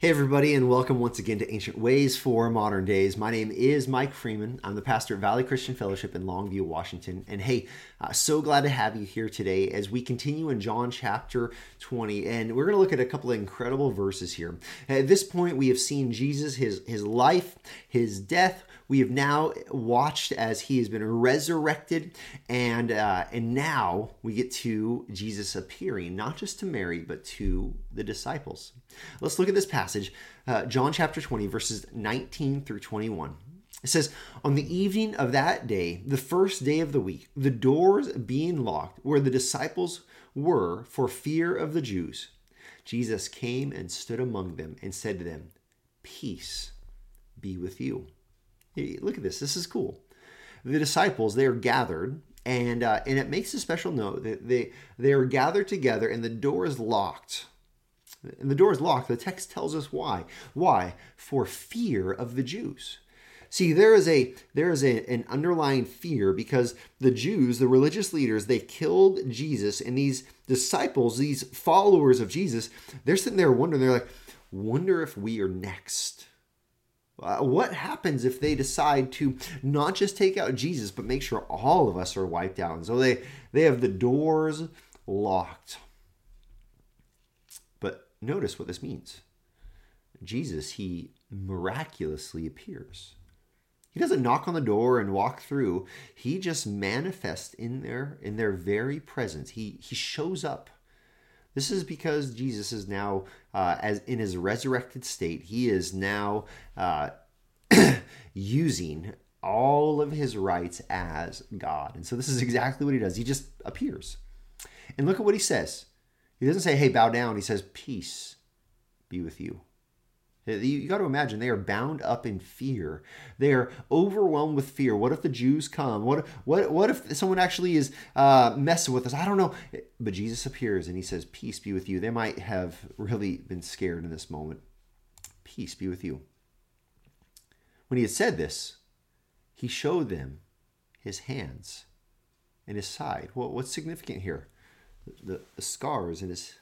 Hey, everybody, and welcome once again to Ancient Ways for Modern Days. My name is Mike Freeman. I'm the pastor at Valley Christian Fellowship in Longview, Washington. And hey, uh, so glad to have you here today as we continue in John chapter 20. And we're going to look at a couple of incredible verses here. At this point, we have seen Jesus, his, his life, his death, we have now watched as he has been resurrected, and uh, and now we get to Jesus appearing not just to Mary but to the disciples. Let's look at this passage, uh, John chapter twenty, verses nineteen through twenty-one. It says, On the evening of that day, the first day of the week, the doors being locked where the disciples were for fear of the Jews, Jesus came and stood among them and said to them, Peace be with you. Look at this. This is cool. The disciples they are gathered, and uh, and it makes a special note that they they are gathered together, and the door is locked. And the door is locked. The text tells us why. Why? For fear of the Jews. See, there is a there is a, an underlying fear because the Jews, the religious leaders, they killed Jesus, and these disciples, these followers of Jesus, they're sitting there wondering. They're like, wonder if we are next uh, what happens if they decide to not just take out Jesus, but make sure all of us are wiped out? And so they, they have the doors locked. But notice what this means Jesus, he miraculously appears. He doesn't knock on the door and walk through. He just manifests in their in their very presence. He he shows up. This is because Jesus is now, uh, as in his resurrected state, he is now uh, using all of his rights as God. And so this is exactly what he does. He just appears. And look at what he says. He doesn't say, hey, bow down. He says, peace be with you. You got to imagine they are bound up in fear. They are overwhelmed with fear. What if the Jews come? What what what if someone actually is uh, messing with us? I don't know. But Jesus appears and he says, "Peace be with you." They might have really been scared in this moment. Peace be with you. When he had said this, he showed them his hands and his side. Well, what's significant here? The, the scars in his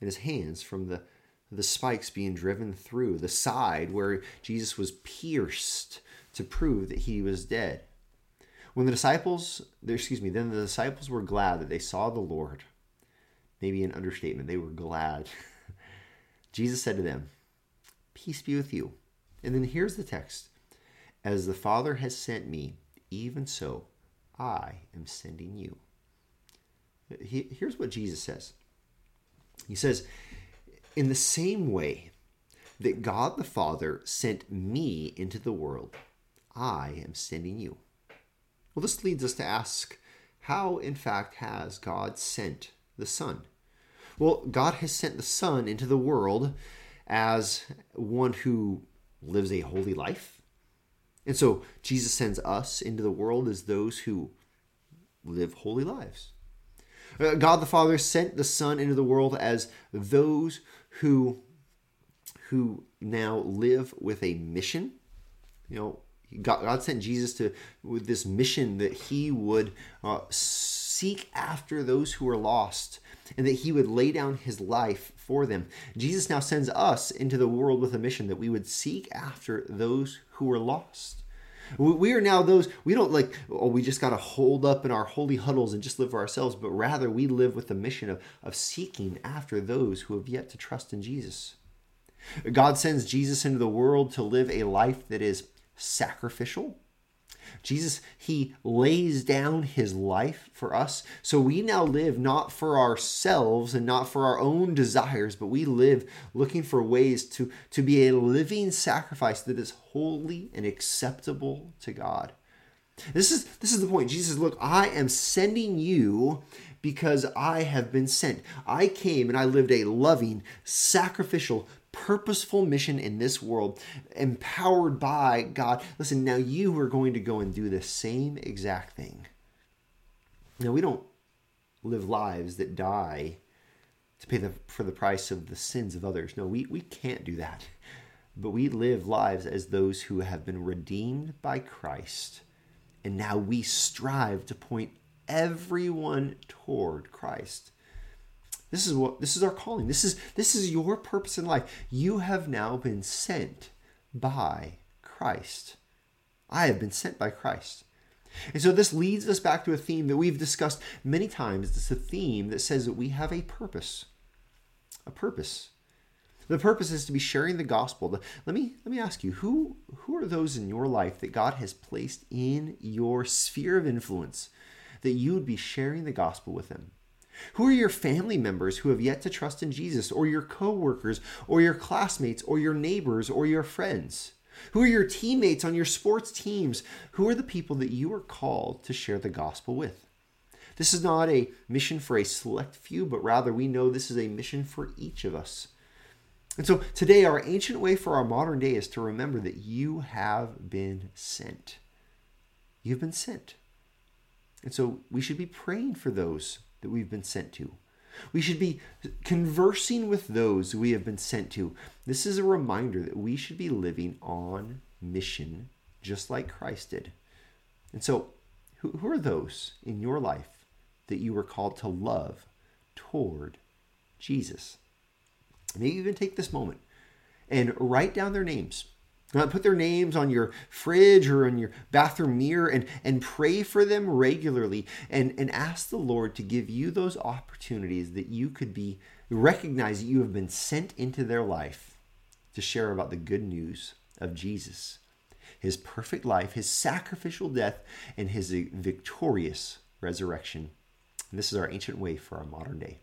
in his hands from the the spikes being driven through, the side where Jesus was pierced to prove that he was dead. When the disciples, excuse me, then the disciples were glad that they saw the Lord. Maybe an understatement, they were glad. Jesus said to them, Peace be with you. And then here's the text As the Father has sent me, even so I am sending you. Here's what Jesus says He says, in the same way that God the Father sent me into the world, I am sending you. Well, this leads us to ask how, in fact, has God sent the Son? Well, God has sent the Son into the world as one who lives a holy life. And so Jesus sends us into the world as those who live holy lives. Uh, God the Father sent the Son into the world as those who who now live with a mission. You know, God, God sent Jesus to with this mission that He would uh, seek after those who are lost, and that He would lay down His life for them. Jesus now sends us into the world with a mission that we would seek after those who are lost. We are now those, we don't like, oh, we just got to hold up in our holy huddles and just live for ourselves, but rather we live with the mission of, of seeking after those who have yet to trust in Jesus. God sends Jesus into the world to live a life that is sacrificial, Jesus, he lays down his life for us. So we now live not for ourselves and not for our own desires, but we live looking for ways to, to be a living sacrifice that is holy and acceptable to God. This is this is the point. Jesus, look, I am sending you because I have been sent. I came and I lived a loving, sacrificial, purposeful mission in this world, empowered by God. Listen, now you are going to go and do the same exact thing. Now, we don't live lives that die to pay the, for the price of the sins of others. No, we, we can't do that. But we live lives as those who have been redeemed by Christ. And now we strive to point everyone toward Christ. This is what this is our calling. This is this is your purpose in life. You have now been sent by Christ. I have been sent by Christ. And so this leads us back to a theme that we've discussed many times. It's a theme that says that we have a purpose. A purpose. The purpose is to be sharing the gospel. Let me let me ask you, who who are those in your life that God has placed in your sphere of influence that you would be sharing the gospel with them? Who are your family members who have yet to trust in Jesus, or your coworkers, or your classmates, or your neighbors, or your friends? Who are your teammates on your sports teams? Who are the people that you are called to share the gospel with? This is not a mission for a select few, but rather we know this is a mission for each of us. And so today, our ancient way for our modern day is to remember that you have been sent. You've been sent. And so we should be praying for those that we've been sent to. We should be conversing with those we have been sent to. This is a reminder that we should be living on mission just like Christ did. And so, who, who are those in your life that you were called to love toward Jesus? Maybe even take this moment and write down their names. Put their names on your fridge or on your bathroom mirror and, and pray for them regularly and, and ask the Lord to give you those opportunities that you could be recognize that you have been sent into their life to share about the good news of Jesus, his perfect life, his sacrificial death, and his victorious resurrection. And this is our ancient way for our modern day.